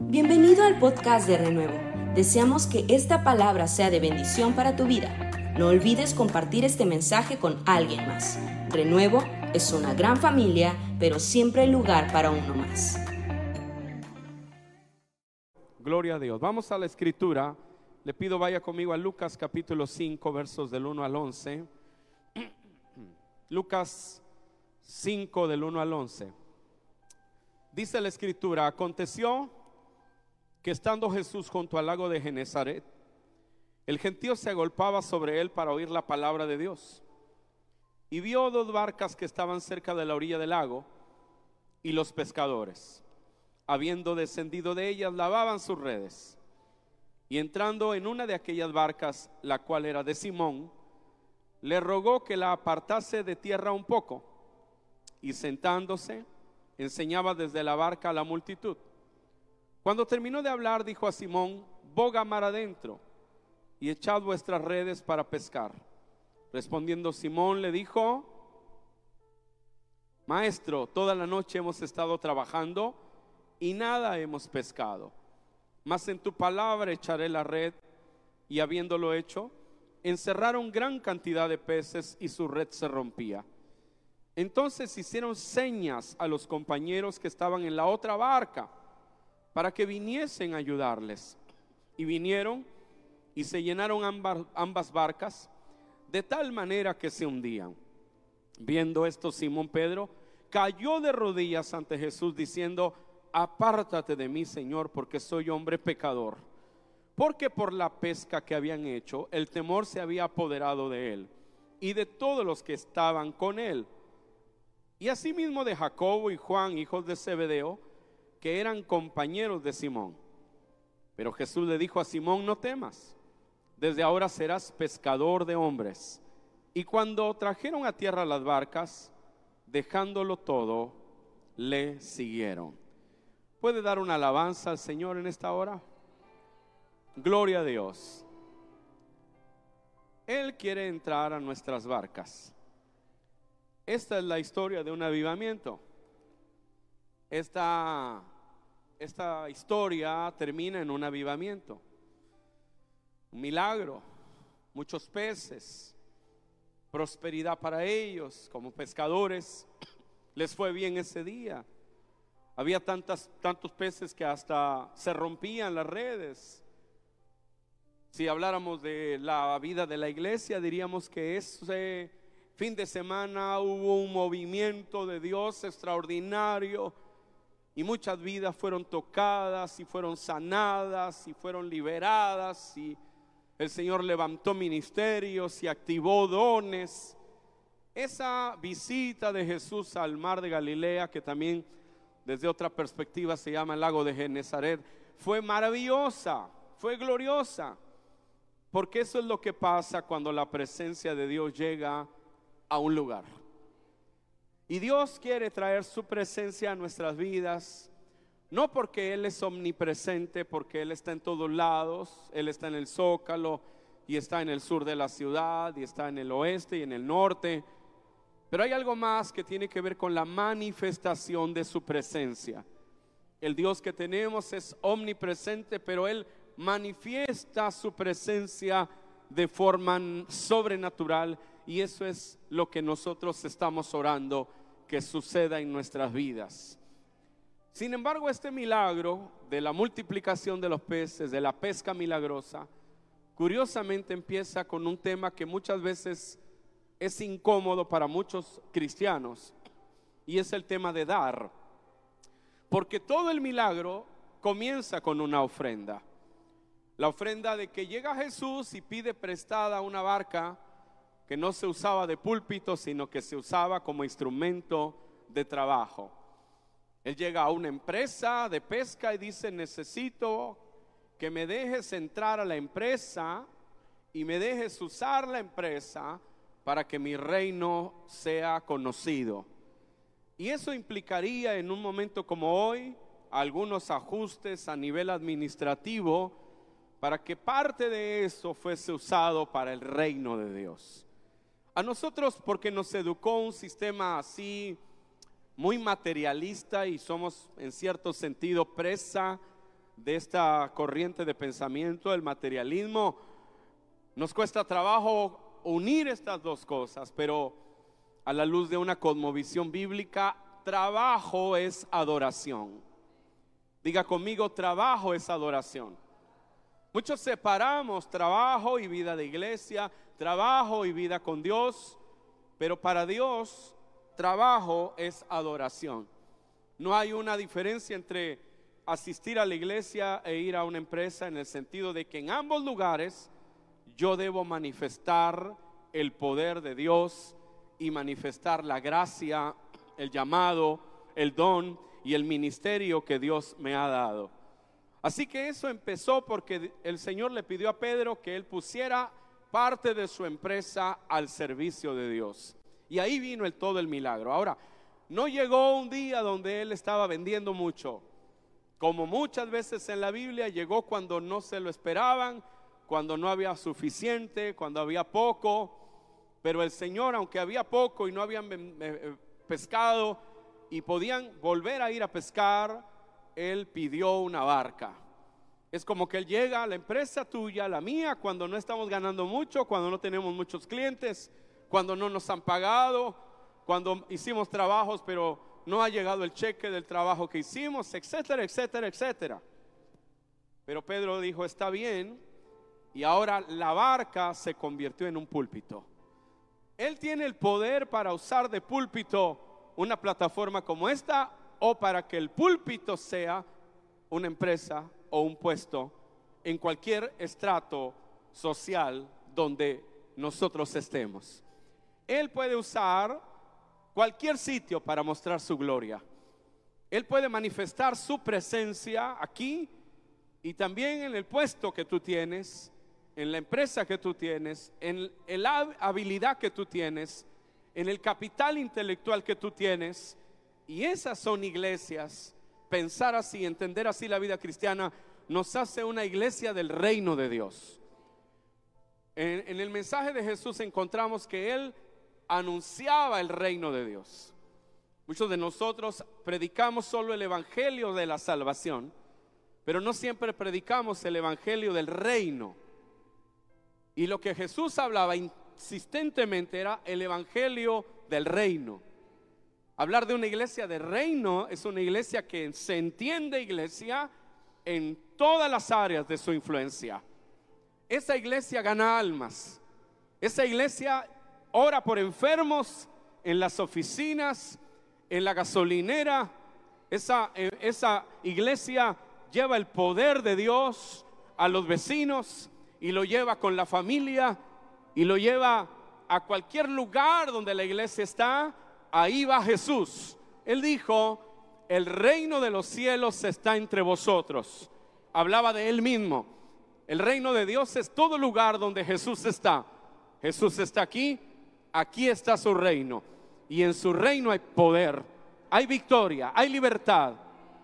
Bienvenido al podcast de Renuevo. Deseamos que esta palabra sea de bendición para tu vida. No olvides compartir este mensaje con alguien más. Renuevo es una gran familia, pero siempre hay lugar para uno más. Gloria a Dios. Vamos a la escritura. Le pido vaya conmigo a Lucas capítulo 5, versos del 1 al 11. Lucas 5 del 1 al 11. Dice la escritura, aconteció que estando Jesús junto al lago de Genezaret, el gentío se agolpaba sobre él para oír la palabra de Dios. Y vio dos barcas que estaban cerca de la orilla del lago y los pescadores, habiendo descendido de ellas, lavaban sus redes. Y entrando en una de aquellas barcas, la cual era de Simón, le rogó que la apartase de tierra un poco. Y sentándose, enseñaba desde la barca a la multitud. Cuando terminó de hablar, dijo a Simón, boga mar adentro y echad vuestras redes para pescar. Respondiendo Simón le dijo, Maestro, toda la noche hemos estado trabajando y nada hemos pescado. Mas en tu palabra echaré la red. Y habiéndolo hecho, encerraron gran cantidad de peces y su red se rompía. Entonces hicieron señas a los compañeros que estaban en la otra barca para que viniesen a ayudarles. Y vinieron y se llenaron ambas, barcas de tal manera que se hundían. Viendo esto, Simón Pedro cayó de rodillas ante Jesús diciendo, apártate de mí, Señor, porque soy hombre pecador. Porque por la pesca que habían hecho, el temor se había apoderado de él y de todos los que estaban con él. Y asimismo de Jacobo y Juan, hijos de Zebedeo, que eran compañeros de Simón. Pero Jesús le dijo a Simón, no temas, desde ahora serás pescador de hombres. Y cuando trajeron a tierra las barcas, dejándolo todo, le siguieron. ¿Puede dar una alabanza al Señor en esta hora? Gloria a Dios. Él quiere entrar a nuestras barcas. Esta es la historia de un avivamiento. Esta, esta historia termina en un avivamiento, un milagro, muchos peces, prosperidad para ellos como pescadores. Les fue bien ese día. Había tantas, tantos peces que hasta se rompían las redes. Si habláramos de la vida de la iglesia, diríamos que ese fin de semana hubo un movimiento de Dios extraordinario y muchas vidas fueron tocadas y fueron sanadas y fueron liberadas y el Señor levantó ministerios y activó dones. Esa visita de Jesús al mar de Galilea, que también desde otra perspectiva se llama el lago de Genezaret, fue maravillosa, fue gloriosa, porque eso es lo que pasa cuando la presencia de Dios llega a un lugar. Y Dios quiere traer su presencia a nuestras vidas, no porque Él es omnipresente, porque Él está en todos lados, Él está en el zócalo y está en el sur de la ciudad y está en el oeste y en el norte, pero hay algo más que tiene que ver con la manifestación de su presencia. El Dios que tenemos es omnipresente, pero Él manifiesta su presencia de forma sobrenatural y eso es lo que nosotros estamos orando que suceda en nuestras vidas. Sin embargo, este milagro de la multiplicación de los peces, de la pesca milagrosa, curiosamente empieza con un tema que muchas veces es incómodo para muchos cristianos y es el tema de dar. Porque todo el milagro comienza con una ofrenda. La ofrenda de que llega Jesús y pide prestada una barca que no se usaba de púlpito, sino que se usaba como instrumento de trabajo. Él llega a una empresa de pesca y dice, necesito que me dejes entrar a la empresa y me dejes usar la empresa para que mi reino sea conocido. Y eso implicaría en un momento como hoy algunos ajustes a nivel administrativo para que parte de eso fuese usado para el reino de Dios. A nosotros porque nos educó un sistema así muy materialista y somos en cierto sentido presa de esta corriente de pensamiento, el materialismo. Nos cuesta trabajo unir estas dos cosas, pero a la luz de una cosmovisión bíblica, trabajo es adoración. Diga conmigo, trabajo es adoración. Muchos separamos trabajo y vida de iglesia, trabajo y vida con Dios, pero para Dios trabajo es adoración. No hay una diferencia entre asistir a la iglesia e ir a una empresa en el sentido de que en ambos lugares yo debo manifestar el poder de Dios y manifestar la gracia, el llamado, el don y el ministerio que Dios me ha dado. Así que eso empezó porque el Señor le pidió a Pedro que él pusiera parte de su empresa al servicio de Dios. Y ahí vino el todo el milagro. Ahora, no llegó un día donde él estaba vendiendo mucho. Como muchas veces en la Biblia, llegó cuando no se lo esperaban, cuando no había suficiente, cuando había poco. Pero el Señor, aunque había poco y no habían eh, eh, pescado y podían volver a ir a pescar, Él pidió una barca. Es como que Él llega a la empresa tuya, la mía, cuando no estamos ganando mucho, cuando no tenemos muchos clientes, cuando no nos han pagado, cuando hicimos trabajos pero no ha llegado el cheque del trabajo que hicimos, etcétera, etcétera, etcétera. Pero Pedro dijo, está bien, y ahora la barca se convirtió en un púlpito. Él tiene el poder para usar de púlpito una plataforma como esta o para que el púlpito sea una empresa o un puesto en cualquier estrato social donde nosotros estemos. Él puede usar cualquier sitio para mostrar su gloria. Él puede manifestar su presencia aquí y también en el puesto que tú tienes, en la empresa que tú tienes, en la habilidad que tú tienes, en el capital intelectual que tú tienes. Y esas son iglesias. Pensar así, entender así la vida cristiana, nos hace una iglesia del reino de Dios. En, en el mensaje de Jesús encontramos que Él anunciaba el reino de Dios. Muchos de nosotros predicamos solo el evangelio de la salvación, pero no siempre predicamos el evangelio del reino. Y lo que Jesús hablaba insistentemente era el evangelio del reino. Hablar de una iglesia de reino es una iglesia que se entiende iglesia en todas las áreas de su influencia. Esa iglesia gana almas. Esa iglesia ora por enfermos en las oficinas, en la gasolinera. Esa, eh, esa iglesia lleva el poder de Dios a los vecinos y lo lleva con la familia y lo lleva a cualquier lugar donde la iglesia está. Ahí va Jesús. Él dijo, el reino de los cielos está entre vosotros. Hablaba de él mismo. El reino de Dios es todo lugar donde Jesús está. Jesús está aquí, aquí está su reino. Y en su reino hay poder, hay victoria, hay libertad.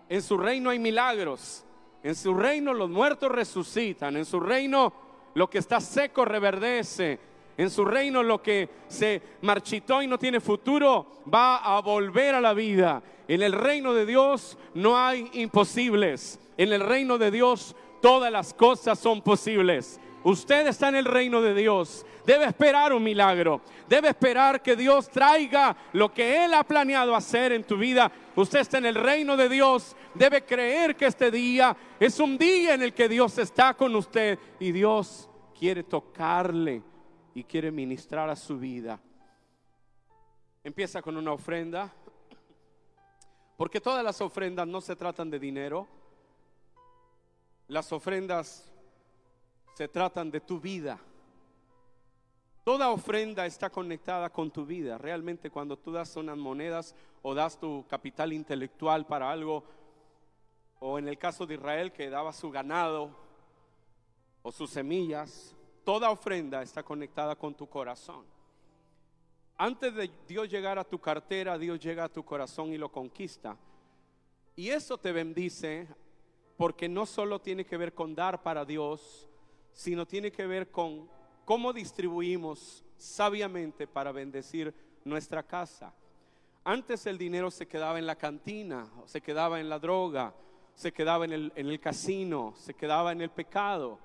En su reino hay milagros. En su reino los muertos resucitan. En su reino lo que está seco reverdece. En su reino lo que se marchitó y no tiene futuro va a volver a la vida. En el reino de Dios no hay imposibles. En el reino de Dios todas las cosas son posibles. Usted está en el reino de Dios debe esperar un milagro, debe esperar que Dios traiga lo que Él ha planeado hacer en tu vida. Usted está en el reino de Dios, debe creer que este día es un día en el que Dios está con usted y Dios quiere tocarle y quiere ministrar a su vida. Empieza con una ofrenda, porque todas las ofrendas no se tratan de dinero, las ofrendas se tratan de tu vida. Toda ofrenda está conectada con tu vida. Realmente cuando tú das unas monedas o das tu capital intelectual para algo, o en el caso de Israel que daba su ganado o sus semillas, toda ofrenda está conectada con tu corazón. Antes de Dios llegar a tu cartera, Dios llega a tu corazón y lo conquista. Y eso te bendice porque no solo tiene que ver con dar para Dios, sino tiene que ver con cómo distribuimos sabiamente para bendecir nuestra casa. Antes el dinero se quedaba en la cantina, se quedaba en la droga, se quedaba en el, en el casino, se quedaba en el pecado.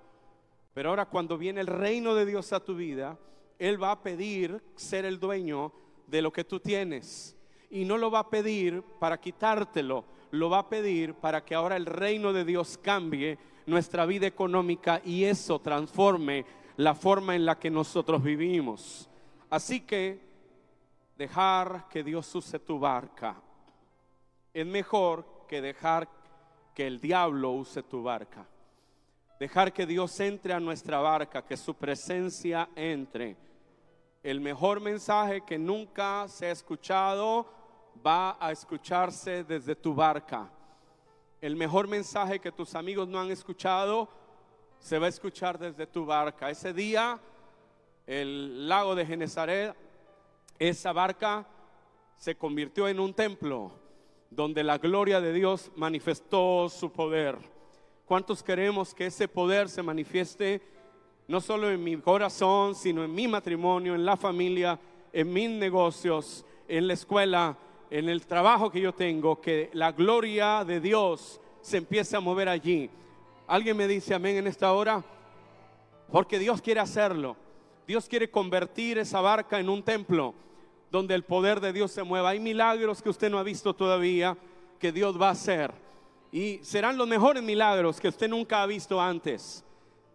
Pero ahora cuando viene el reino de Dios a tu vida, Él va a pedir ser el dueño de lo que tú tienes. Y no lo va a pedir para quitártelo, lo va a pedir para que ahora el reino de Dios cambie nuestra vida económica y eso transforme la forma en la que nosotros vivimos. Así que dejar que Dios use tu barca es mejor que dejar que el diablo use tu barca. Dejar que Dios entre a nuestra barca, que su presencia entre. El mejor mensaje que nunca se ha escuchado va a escucharse desde tu barca. El mejor mensaje que tus amigos no han escuchado se va a escuchar desde tu barca. Ese día, el lago de Genezaret, esa barca se convirtió en un templo donde la gloria de Dios manifestó su poder. ¿Cuántos queremos que ese poder se manifieste no solo en mi corazón, sino en mi matrimonio, en la familia, en mis negocios, en la escuela, en el trabajo que yo tengo, que la gloria de Dios se empiece a mover allí? ¿Alguien me dice amén en esta hora? Porque Dios quiere hacerlo. Dios quiere convertir esa barca en un templo donde el poder de Dios se mueva. Hay milagros que usted no ha visto todavía que Dios va a hacer. Y serán los mejores milagros que usted nunca ha visto antes.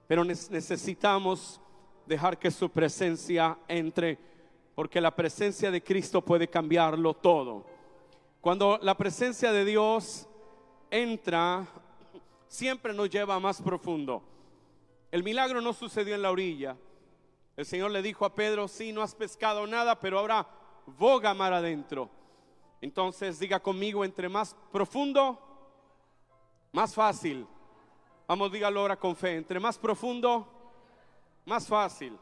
Pero necesitamos dejar que su presencia entre, porque la presencia de Cristo puede cambiarlo todo. Cuando la presencia de Dios entra, siempre nos lleva más profundo. El milagro no sucedió en la orilla. El Señor le dijo a Pedro, sí, no has pescado nada, pero ahora boga mar adentro. Entonces diga conmigo, entre más profundo, más fácil. Vamos, dígalo ahora con fe. Entre más profundo, más fácil.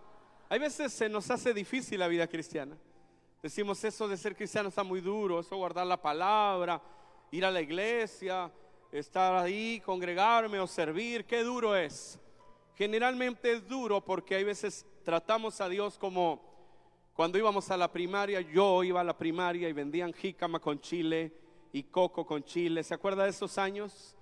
Hay veces se nos hace difícil la vida cristiana. Decimos eso de ser cristiano está muy duro, eso guardar la palabra, ir a la iglesia, estar ahí, congregarme o servir, qué duro es. Generalmente es duro porque hay veces tratamos a Dios como cuando íbamos a la primaria, yo iba a la primaria y vendían jícama con chile y coco con chile. ¿Se acuerda de esos años?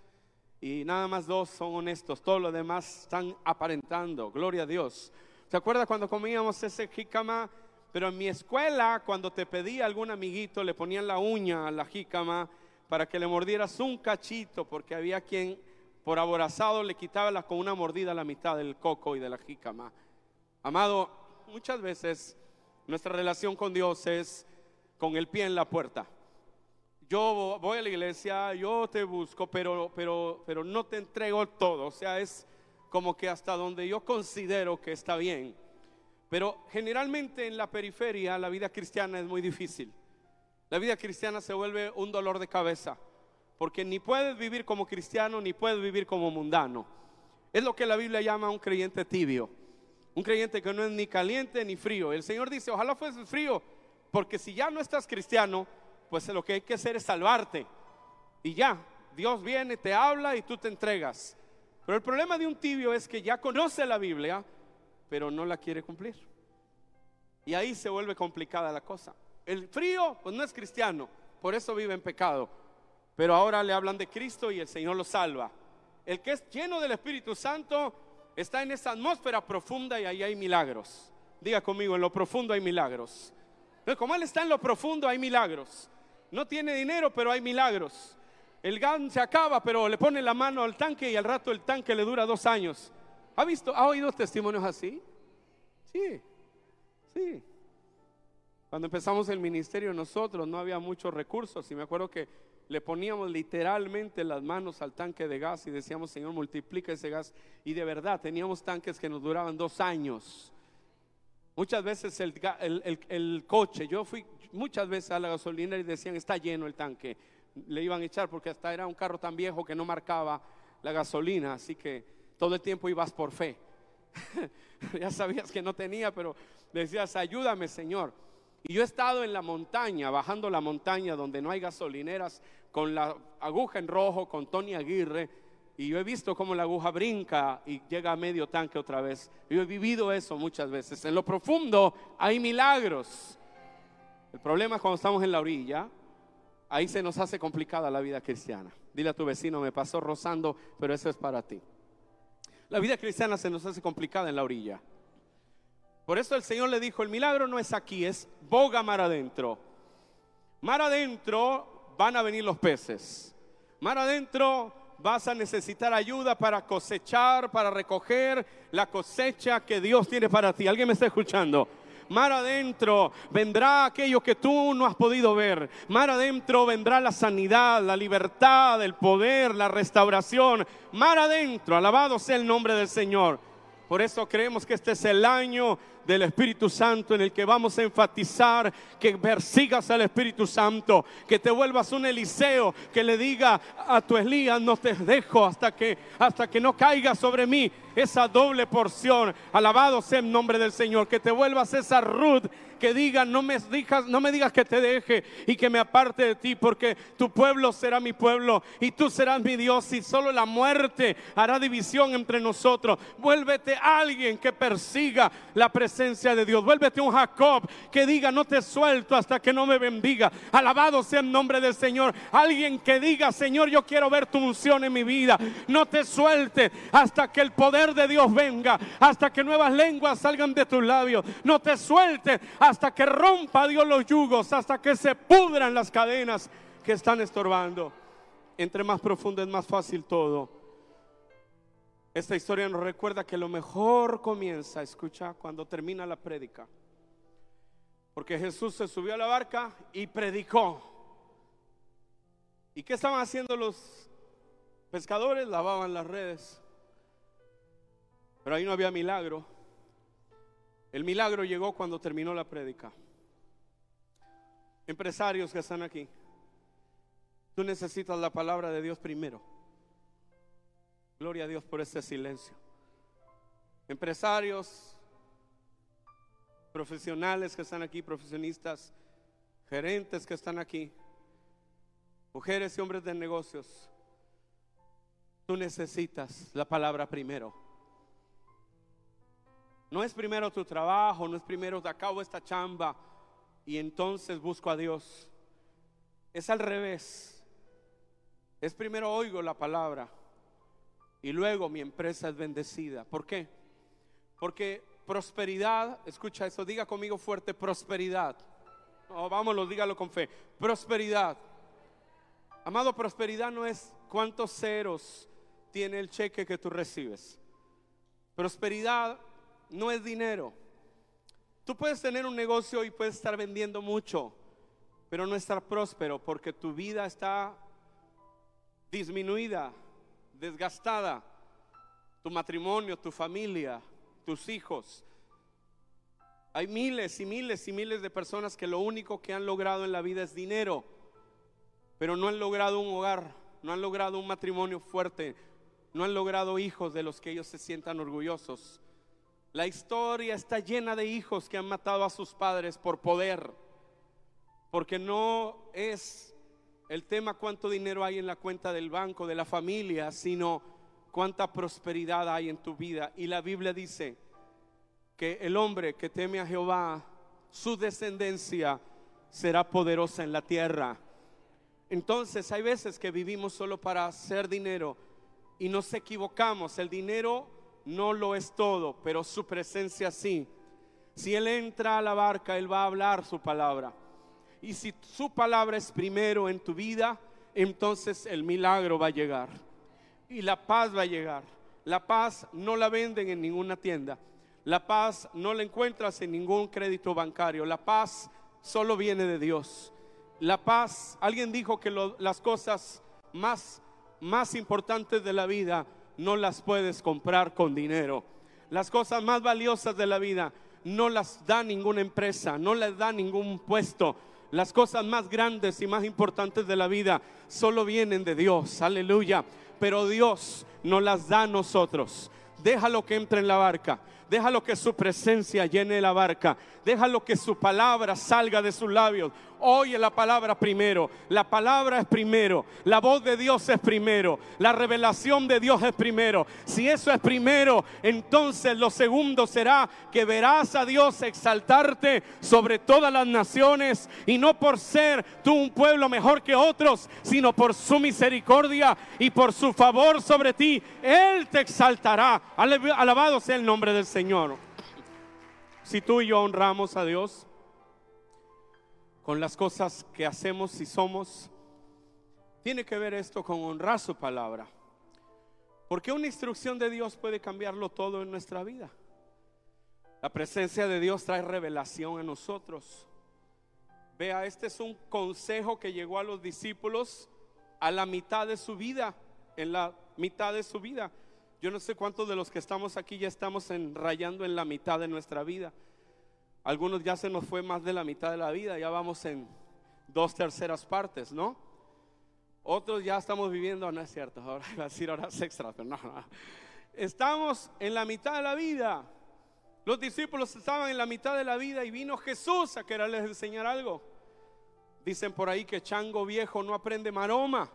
Y nada más dos son honestos, todo lo demás están aparentando. Gloria a Dios. ¿Se acuerda cuando comíamos ese jícama? Pero en mi escuela, cuando te pedía algún amiguito, le ponían la uña a la jícama para que le mordieras un cachito, porque había quien por aborazado le quitaba con una mordida la mitad del coco y de la jícama. Amado, muchas veces nuestra relación con Dios es con el pie en la puerta. Yo voy a la iglesia, yo te busco, pero, pero, pero no te entrego todo. O sea, es como que hasta donde yo considero que está bien. Pero generalmente en la periferia la vida cristiana es muy difícil. La vida cristiana se vuelve un dolor de cabeza, porque ni puedes vivir como cristiano ni puedes vivir como mundano. Es lo que la Biblia llama un creyente tibio. Un creyente que no es ni caliente ni frío. El Señor dice, ojalá fuese frío, porque si ya no estás cristiano, pues lo que hay que hacer es salvarte. Y ya, Dios viene, te habla y tú te entregas. Pero el problema de un tibio es que ya conoce la Biblia, pero no la quiere cumplir. Y ahí se vuelve complicada la cosa. El frío, pues no es cristiano, por eso vive en pecado. Pero ahora le hablan de Cristo y el Señor lo salva. El que es lleno del Espíritu Santo, está en esa atmósfera profunda y ahí hay milagros. Diga conmigo, en lo profundo hay milagros. como Él está en lo profundo, hay milagros. No tiene dinero, pero hay milagros. El gas se acaba, pero le pone la mano al tanque y al rato el tanque le dura dos años. ¿Ha visto, ha oído testimonios así? Sí, sí. Cuando empezamos el ministerio nosotros no había muchos recursos y me acuerdo que le poníamos literalmente las manos al tanque de gas y decíamos, Señor, multiplica ese gas. Y de verdad, teníamos tanques que nos duraban dos años. Muchas veces el, el, coche, yo fui muchas veces a la gasolina y decían, está lleno el tanque. Le iban a echar porque hasta era un carro tan viejo que no marcaba la gasolina, así que todo el tiempo ibas por fe. ya sabías que no tenía, pero decías, ayúdame, Señor. Y yo he estado en la montaña, bajando la montaña donde no hay gasolineras, con la aguja en rojo, con Tony Aguirre, y yo he visto cómo la aguja brinca y llega a medio tanque otra vez. Yo he vivido eso muchas veces. En lo profundo hay milagros. El problema es cuando estamos en la orilla, ahí se nos hace complicada la vida cristiana. Dile a tu vecino, me pasó rozando, pero eso es para ti. La vida cristiana se nos hace complicada en la orilla. Por eso el Señor le dijo, el milagro no es aquí, es boga mar adentro. Mar adentro van a venir los peces. Mar adentro vas a necesitar ayuda para cosechar, para recoger la cosecha que Dios tiene para ti. ¿Alguien me está escuchando? Mar adentro vendrá aquello que tú no has podido ver. Mar adentro vendrá la sanidad, la libertad, el poder, la restauración. Mar adentro, alabado sea el nombre del Señor. Por eso creemos que este es el año del Espíritu Santo en el que vamos a enfatizar que persigas al Espíritu Santo, que te vuelvas un Eliseo, que le diga a tu Elías, no te dejo hasta que hasta que no caiga sobre mí esa doble porción. Alabado sea el nombre del Señor, que te vuelvas esa Ruth que diga, no me digas, no me digas que te deje y que me aparte de ti, porque tu pueblo será mi pueblo y tú serás mi Dios y solo la muerte hará división entre nosotros. Vuélvete alguien que persiga la presencia de Dios. Vuélvete un Jacob que diga, no te suelto hasta que no me bendiga. Alabado sea el nombre del Señor. Alguien que diga, Señor, yo quiero ver tu unción en mi vida. No te suelte hasta que el poder de Dios venga, hasta que nuevas lenguas salgan de tus labios. No te suelte hasta que rompa Dios los yugos, hasta que se pudran las cadenas que están estorbando. Entre más profundo es más fácil todo. Esta historia nos recuerda que lo mejor comienza, escucha, cuando termina la prédica. Porque Jesús se subió a la barca y predicó. ¿Y qué estaban haciendo los pescadores? Lavaban las redes. Pero ahí no había milagro. El milagro llegó cuando terminó la prédica. Empresarios que están aquí, tú necesitas la palabra de Dios primero. Gloria a Dios por este silencio. Empresarios, profesionales que están aquí, profesionistas, gerentes que están aquí, mujeres y hombres de negocios, tú necesitas la palabra primero. No es primero tu trabajo, no es primero te acabo esta chamba y entonces busco a Dios. Es al revés. Es primero oigo la palabra y luego mi empresa es bendecida. ¿Por qué? Porque prosperidad, escucha eso, diga conmigo fuerte, prosperidad. Oh, vámonos, dígalo con fe. Prosperidad. Amado, prosperidad no es cuántos ceros tiene el cheque que tú recibes. Prosperidad no es dinero. Tú puedes tener un negocio y puedes estar vendiendo mucho, pero no estar próspero porque tu vida está disminuida, desgastada. Tu matrimonio, tu familia, tus hijos. Hay miles y miles y miles de personas que lo único que han logrado en la vida es dinero, pero no han logrado un hogar, no han logrado un matrimonio fuerte, no han logrado hijos de los que ellos se sientan orgullosos. La historia está llena de hijos que han matado a sus padres por poder, porque no es el tema cuánto dinero hay en la cuenta del banco de la familia, sino cuánta prosperidad hay en tu vida. Y la Biblia dice que el hombre que teme a Jehová, su descendencia será poderosa en la tierra. Entonces hay veces que vivimos solo para hacer dinero y nos equivocamos. El dinero no lo es todo, pero su presencia sí. Si Él entra a la barca, Él va a hablar su palabra. Y si su palabra es primero en tu vida, entonces el milagro va a llegar. Y la paz va a llegar. La paz no la venden en ninguna tienda. La paz no la encuentras en ningún crédito bancario. La paz solo viene de Dios. La paz, alguien dijo que las cosas más, más importantes de la vida no las puedes comprar con dinero. Las cosas más valiosas de la vida no las da ninguna empresa, no las da ningún puesto. Las cosas más grandes y más importantes de la vida solo vienen de Dios, aleluya. Pero Dios no las da a nosotros. Déjalo que entre en la barca. Déjalo que su presencia llene la barca. Déjalo que su palabra salga de sus labios. Oye la palabra primero. La palabra es primero. La voz de Dios es primero. La revelación de Dios es primero. Si eso es primero, entonces lo segundo será que verás a Dios exaltarte sobre todas las naciones y no por ser tú un pueblo mejor que otros, sino por su misericordia y por su favor sobre ti. Él te exaltará. Alabado sea el nombre del Señor. Si tú y yo honramos a Dios, con las cosas que hacemos y somos, tiene que ver esto con honrar su palabra. Porque una instrucción de Dios puede cambiarlo todo en nuestra vida. La presencia de Dios trae revelación a nosotros. Vea, este es un consejo que llegó a los discípulos a la mitad de su vida, en la mitad de su vida. Yo no sé cuántos de los que estamos aquí ya estamos rayando en la mitad de nuestra vida. Algunos ya se nos fue más de la mitad de la vida, ya vamos en dos terceras partes, ¿no? Otros ya estamos viviendo, no es cierto, ahora iba a decir horas extras, pero no, no. Estamos en la mitad de la vida. Los discípulos estaban en la mitad de la vida y vino Jesús a quererles enseñar algo. Dicen por ahí que chango viejo no aprende maroma.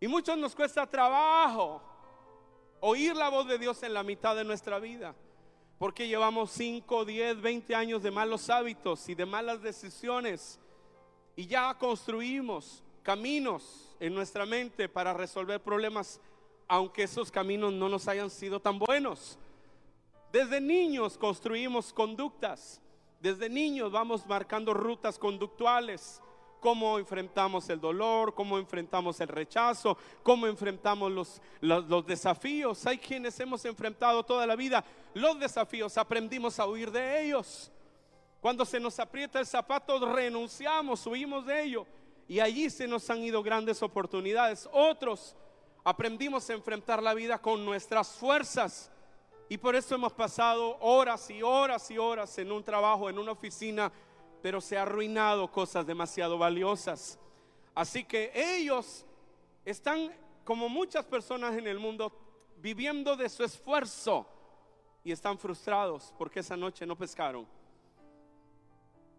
Y muchos nos cuesta trabajo oír la voz de Dios en la mitad de nuestra vida. Porque llevamos 5, 10, 20 años de malos hábitos y de malas decisiones. Y ya construimos caminos en nuestra mente para resolver problemas, aunque esos caminos no nos hayan sido tan buenos. Desde niños construimos conductas. Desde niños vamos marcando rutas conductuales cómo enfrentamos el dolor, cómo enfrentamos el rechazo, cómo enfrentamos los, los, desafíos. Hay quienes hemos enfrentado toda la vida los desafíos, aprendimos a huir de ellos. Cuando se nos aprieta el zapato, renunciamos, huimos de ello. Y allí se nos han ido grandes oportunidades. Otros aprendimos a enfrentar la vida con nuestras fuerzas. Y por eso hemos pasado horas y horas y horas en un trabajo, en una oficina pero se ha arruinado cosas demasiado valiosas. Así que ellos están, como muchas personas en el mundo, viviendo de su esfuerzo y están frustrados porque esa noche no pescaron.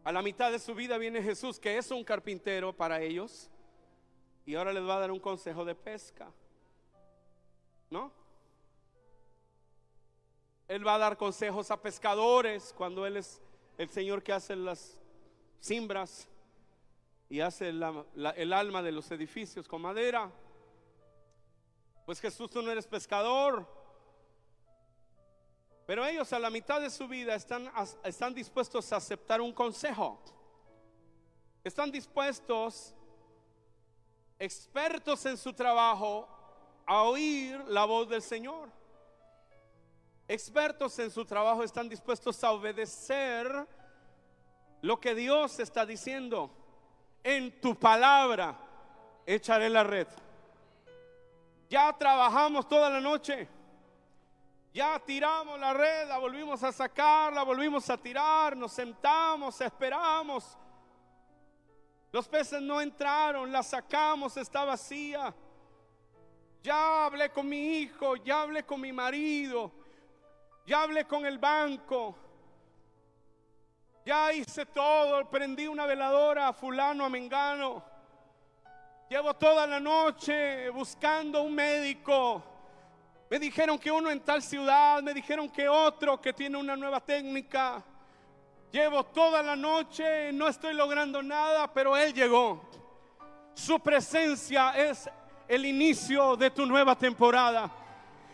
A la mitad de su vida viene Jesús, que es un carpintero para ellos, y ahora les va a dar un consejo de pesca. ¿No? Él va a dar consejos a pescadores cuando Él es el Señor que hace las simbras y hace el alma de los edificios con madera. Pues Jesús, tú no eres pescador. Pero ellos a la mitad de su vida están, están dispuestos a aceptar un consejo. Están dispuestos, expertos en su trabajo, a oír la voz del Señor. Expertos en su trabajo están dispuestos a obedecer lo que Dios está diciendo. En tu palabra echaré la red. Ya trabajamos toda la noche. Ya tiramos la red, la volvimos a sacar, la volvimos a tirar, nos sentamos, esperamos. Los peces no entraron, la sacamos, está vacía. Ya hablé con mi hijo, ya hablé con mi marido, ya hablé con el banco, ya hice todo, prendí una veladora a fulano, a mengano. Llevo toda la noche buscando un médico. Me dijeron que uno en tal ciudad, me dijeron que otro que tiene una nueva técnica. Llevo toda la noche, no estoy logrando nada, pero Él llegó. Su presencia es el inicio de tu nueva temporada.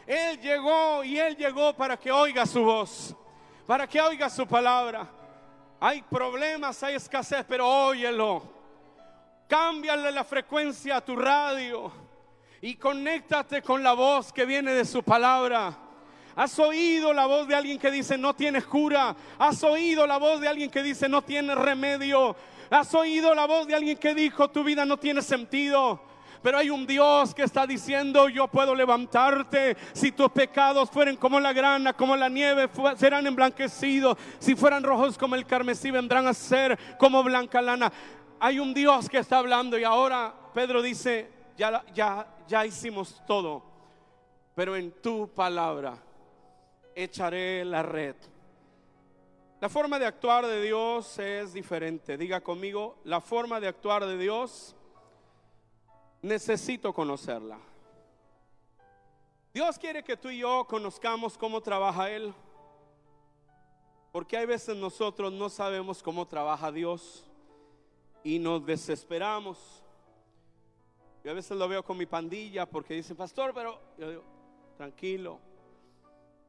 Él llegó y Él llegó para que oiga su voz, para que oiga su palabra. Hay problemas, hay escasez, pero óyelo. Cámbiale la frecuencia a tu radio y conéctate con la voz que viene de su palabra. Has oído la voz de alguien que dice no tienes cura. Has oído la voz de alguien que dice no tienes remedio. Has oído la voz de alguien que dijo tu vida no tiene sentido. Pero hay un Dios que está diciendo, yo puedo levantarte. Si tus pecados fueren como la grana, como la nieve, serán emblanquecidos. Si fueran rojos como el carmesí, vendrán a ser como blanca lana. Hay un Dios que está hablando y ahora Pedro dice, ya, ya, ya hicimos todo. Pero en tu palabra echaré la red. La forma de actuar de Dios es diferente. Diga conmigo, la forma de actuar de Dios necesito conocerla. Dios quiere que tú y yo conozcamos cómo trabaja Él. Porque hay veces nosotros no sabemos cómo trabaja Dios y nos desesperamos. Yo a veces lo veo con mi pandilla porque dicen, pastor, pero yo digo, tranquilo,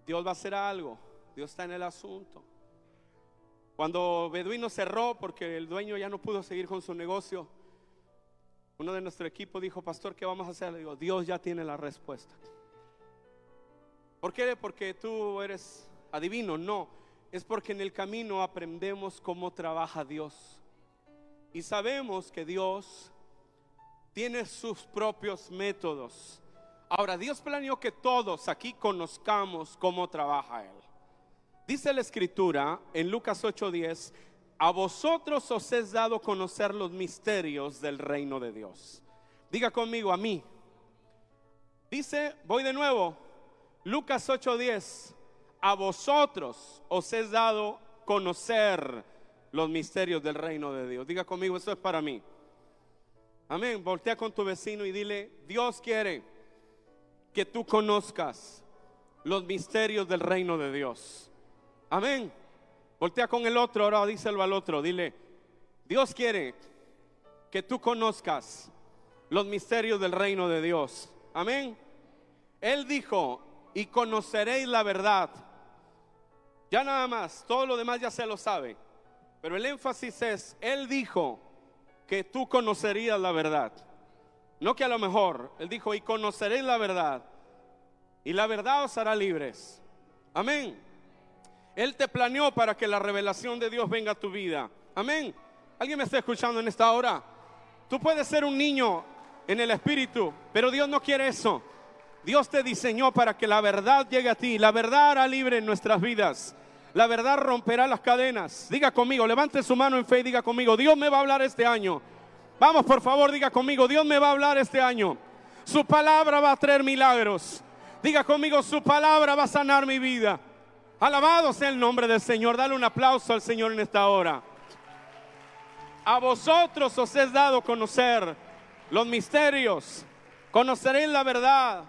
Dios va a hacer algo, Dios está en el asunto. Cuando Beduino cerró porque el dueño ya no pudo seguir con su negocio, uno de nuestro equipo dijo, pastor, ¿qué vamos a hacer? Le digo, Dios ya tiene la respuesta. ¿Por qué? Porque tú eres adivino. No, es porque en el camino aprendemos cómo trabaja Dios. Y sabemos que Dios tiene sus propios métodos. Ahora, Dios planeó que todos aquí conozcamos cómo trabaja Él. Dice la escritura en Lucas 8:10, a vosotros os es dado conocer los misterios del reino de Dios. Diga conmigo, a mí. Dice, voy de nuevo, Lucas 8:10, a vosotros os es dado conocer los misterios del reino de Dios. Diga conmigo, eso es para mí. Amén. Voltea con tu vecino y dile, Dios quiere que tú conozcas los misterios del reino de Dios. Amén. Voltea con el otro, ahora díselo al otro, dile, Dios quiere que tú conozcas los misterios del reino de Dios. Amén. Él dijo, y conoceréis la verdad. Ya nada más, todo lo demás ya se lo sabe. Pero el énfasis es, Él dijo que tú conocerías la verdad. No que a lo mejor, Él dijo, y conoceréis la verdad. Y la verdad os hará libres. Amén. Él te planeó para que la revelación de Dios venga a tu vida. Amén. ¿Alguien me está escuchando en esta hora? Tú puedes ser un niño en el espíritu, pero Dios no quiere eso. Dios te diseñó para que la verdad llegue a ti. La verdad hará libre en nuestras vidas. La verdad romperá las cadenas. Diga conmigo, levante su mano en fe y diga conmigo, Dios me va a hablar este año. Vamos, por favor, diga conmigo, Dios me va a hablar este año. Su palabra va a traer milagros. Diga conmigo, su palabra va a sanar mi vida. Alabado sea el nombre del Señor. Dale un aplauso al Señor en esta hora. A vosotros os es dado conocer los misterios. Conoceréis la verdad.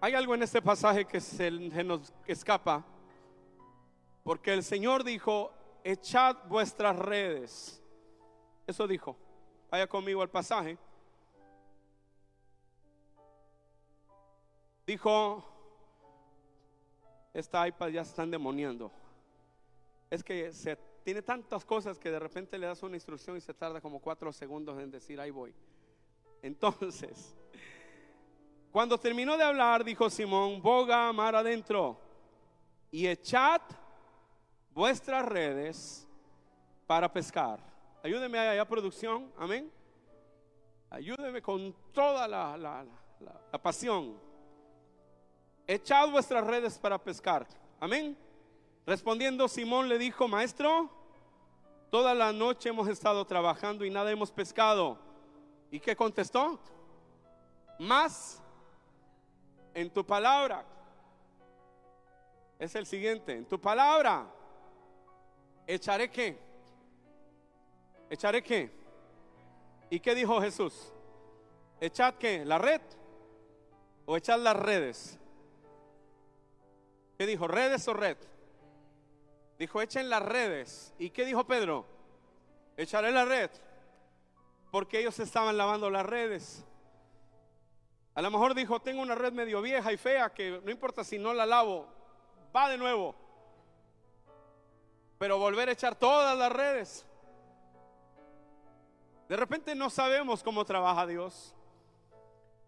Hay algo en este pasaje que se nos escapa. Porque el Señor dijo, echad vuestras redes. Eso dijo. Vaya conmigo al pasaje. Dijo, esta iPad ya se están demoniando. Es que se tiene tantas cosas que de repente le das una instrucción y se tarda como cuatro segundos en decir, ahí voy. Entonces, cuando terminó de hablar, dijo Simón, boga mar adentro y echad vuestras redes para pescar. Ayúdeme allá, producción, amén. Ayúdeme con toda la, la, la, pasión. Echad vuestras redes para pescar, amén. Respondiendo Simón le dijo, maestro, toda la noche hemos estado trabajando y nada hemos pescado. ¿Y qué contestó? Más en tu palabra. Es el siguiente, en tu palabra ¿Echaré qué? ¿Echaré qué? ¿Y qué dijo Jesús? ¿Echad qué? ¿La red? ¿O echad las redes? ¿Qué dijo? ¿Redes o red? Dijo, echen las redes. ¿Y qué dijo Pedro? Echaré la red. Porque ellos estaban lavando las redes. A lo mejor dijo, tengo una red medio vieja y fea que no importa si no la lavo, va de nuevo pero volver a echar todas las redes. De repente no sabemos cómo trabaja Dios.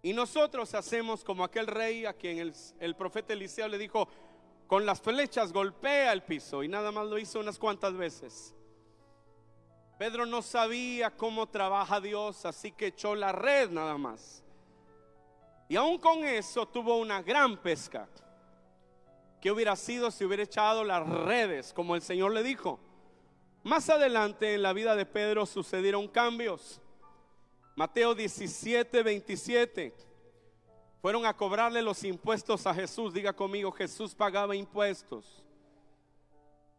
Y nosotros hacemos como aquel rey a quien el, el, profeta Eliseo le dijo, con las flechas golpea el piso y nada más lo hizo unas cuantas veces. Pedro no sabía cómo trabaja Dios, así que echó la red nada más. Y aún con eso tuvo una gran pesca. ¿Qué hubiera sido si hubiera echado las redes, como el Señor le dijo? Más adelante en la vida de Pedro sucedieron cambios. Mateo 17, 27. Fueron a cobrarle los impuestos a Jesús. Diga conmigo, Jesús pagaba impuestos.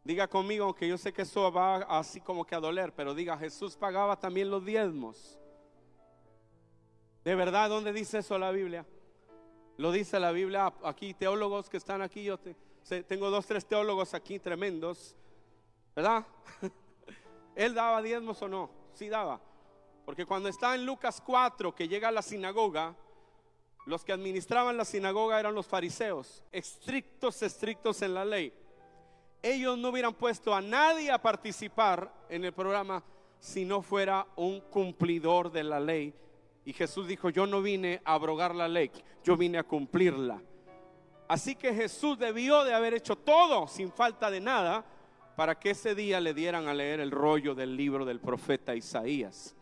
Diga conmigo, aunque yo sé que eso va así como que a doler, pero diga, Jesús pagaba también los diezmos. ¿De verdad dónde dice eso la Biblia? Lo dice la Biblia aquí, teólogos que están aquí, yo tengo dos, tres teólogos aquí tremendos, ¿verdad? ¿Él daba diezmos o no? Sí daba. Porque cuando está en Lucas 4, que llega a la sinagoga, los que administraban la sinagoga eran los fariseos, estrictos, estrictos en la ley ellos no hubieran puesto a nadie a participar en el programa si no fuera un cumplidor de la ley. Y Jesús dijo, yo no vine a abrogar la ley, yo vine a cumplirla. Así que Jesús debió de haber hecho todo sin falta de nada para que ese día le dieran a leer el rollo del libro del profeta Isaías.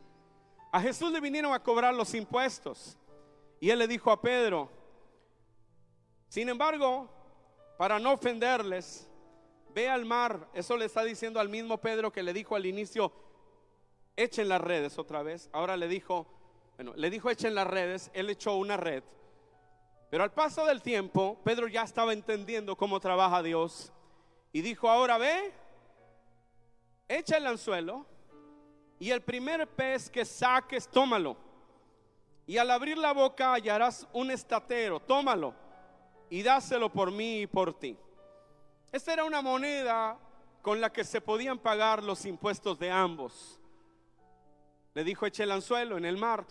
A Jesús le vinieron a cobrar los impuestos y él le dijo a Pedro, sin embargo, para no ofenderles, ve al mar. Eso le está diciendo al mismo Pedro que le dijo al inicio, echen las redes otra vez. Ahora le dijo, bueno, le dijo echen las redes, él echó una red. Pero al paso del tiempo, Pedro ya estaba entendiendo cómo trabaja Dios y dijo, ahora ve, echa el anzuelo y el primer pez que saques, tómalo. Y al abrir la boca hallarás un estatero, tómalo y dáselo por mí y por ti. Esta era una moneda con la que se podían pagar los impuestos de ambos. Le dijo, eche el anzuelo en el mar.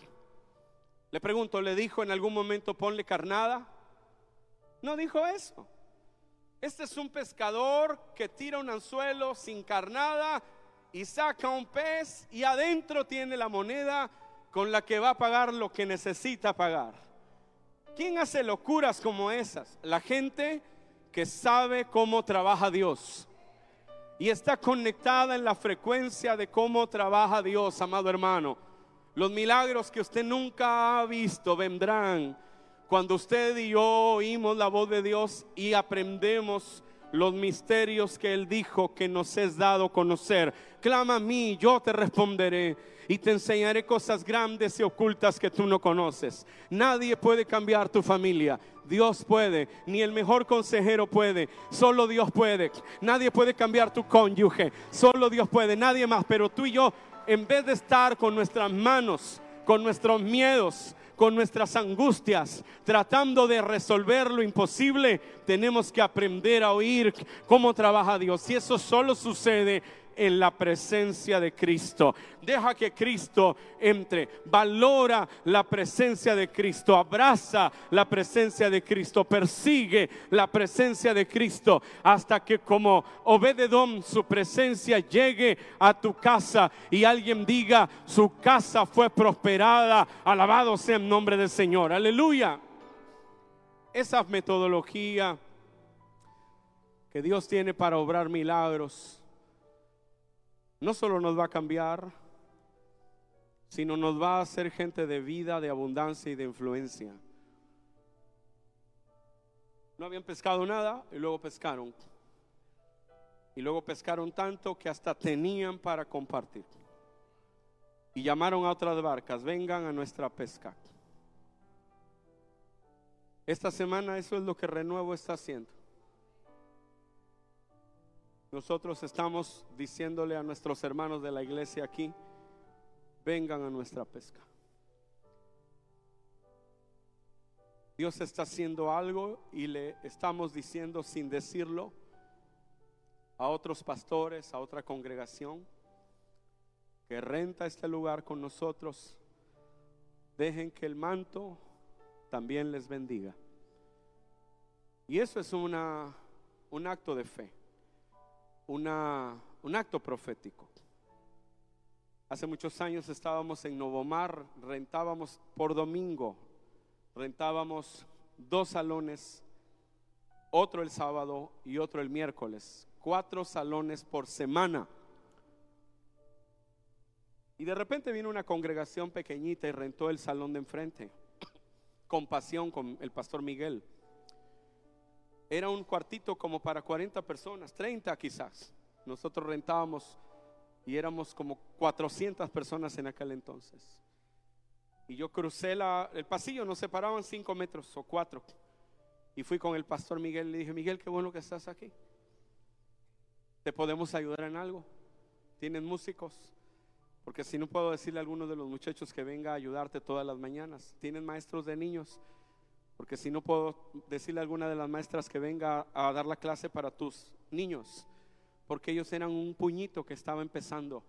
Le pregunto, ¿le dijo en algún momento ponle carnada? No dijo eso. Este es un pescador que tira un anzuelo sin carnada y saca un pez y adentro tiene la moneda con la que va a pagar lo que necesita pagar. ¿Quién hace locuras como esas? La gente que sabe cómo trabaja Dios y está conectada en la frecuencia de cómo trabaja Dios, amado hermano. Los milagros que usted nunca ha visto vendrán cuando usted y yo oímos la voz de Dios y aprendemos los misterios que Él dijo que nos es dado conocer. Clama a mí, yo te responderé y te enseñaré cosas grandes y ocultas que tú no conoces. Nadie puede cambiar tu familia. Dios puede, ni el mejor consejero puede, solo Dios puede. Nadie puede cambiar tu cónyuge, solo Dios puede, nadie más. Pero tú y yo, en vez de estar con nuestras manos, con nuestros miedos, con nuestras angustias, tratando de resolver lo imposible, tenemos que aprender a oír cómo trabaja Dios. Y eso solo sucede en la presencia de Cristo. Deja que Cristo entre. Valora la presencia de Cristo. Abraza la presencia de Cristo. Persigue la presencia de Cristo hasta que como Obededón su presencia llegue a tu casa y alguien diga su casa fue prosperada. Alabado sea el nombre del Señor. Aleluya. Esa metodología que Dios tiene para obrar milagros no solo nos va a cambiar, sino nos va a hacer gente de vida, de abundancia y de influencia. No habían pescado nada y luego pescaron. Y luego pescaron tanto que hasta tenían para compartir. Y llamaron a otras barcas, vengan a nuestra pesca. Esta semana eso es lo que Renuevo está haciendo. Nosotros estamos diciéndole a nuestros hermanos de la iglesia aquí, vengan a nuestra pesca. Dios está haciendo algo y le estamos diciendo sin decirlo a otros pastores, a otra congregación que renta este lugar con nosotros, dejen que el manto también les bendiga. Y eso es una, un acto de fe un acto profético. Hace muchos años estábamos en Novomar, rentábamos por domingo, rentábamos dos salones, otro el sábado y otro el miércoles, cuatro salones por semana. Y de repente vino una congregación pequeñita y rentó el salón de enfrente, con pasión con el pastor Miguel. Era un cuartito como para 40 personas, 30 quizás. Nosotros rentábamos y éramos como 400 personas en aquel entonces. Y yo crucé la, el pasillo, nos separaban 5 metros o 4. Y fui con el pastor Miguel y le dije, Miguel, qué bueno que estás aquí. ¿Te podemos ayudar en algo? ¿Tienen músicos? Porque si no puedo decirle a alguno de los muchachos que venga a ayudarte todas las mañanas. ¿Tienen maestros de niños? Porque si no puedo decirle a alguna de las maestras que venga a dar la clase para tus niños. Porque ellos eran un puñito que estaba empezando.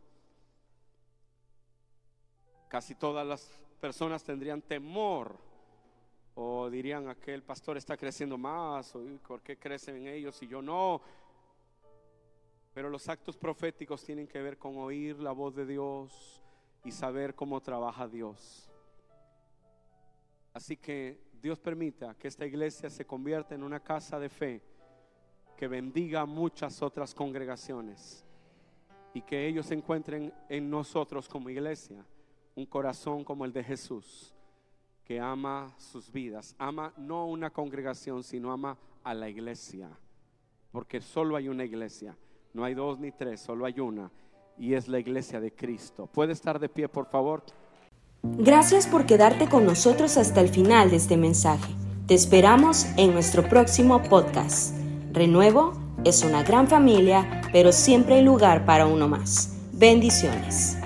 Casi todas las personas tendrían temor o dirían aquel pastor está creciendo más, o ¿por qué crecen ellos y yo no? Pero los actos proféticos tienen que ver con oír la voz de Dios y saber cómo trabaja Dios. Así que Dios permita que esta iglesia se convierta en una casa de fe que bendiga a muchas otras congregaciones y que ellos encuentren en nosotros como iglesia un corazón como el de Jesús, que ama sus vidas, ama no una congregación, sino ama a la iglesia, porque solo hay una iglesia. No hay dos ni tres, solo hay una. Y es la iglesia de Cristo. ¿Puede estar de pie, por favor? Gracias por quedarte con nosotros hasta el final de este mensaje. Te esperamos en nuestro próximo podcast. Renuevo es una gran familia, pero siempre hay lugar para uno más. Bendiciones.